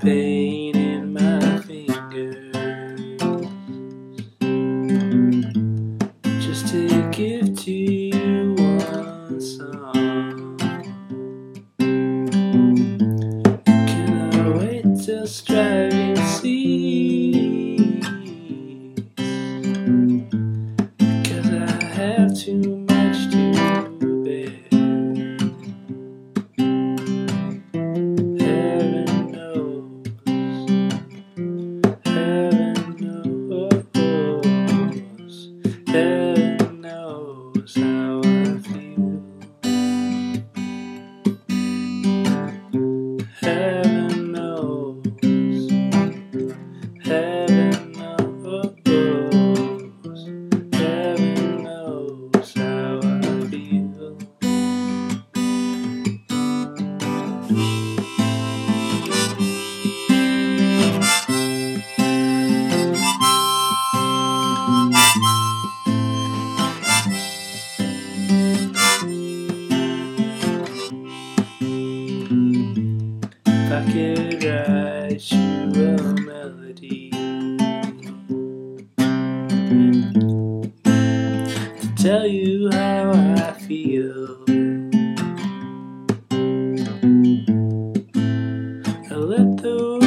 the pain in my fingers. Just to give to you one song. Can I wait till striving cease? Cause I have to I could write you a melody to tell you how I feel. I let the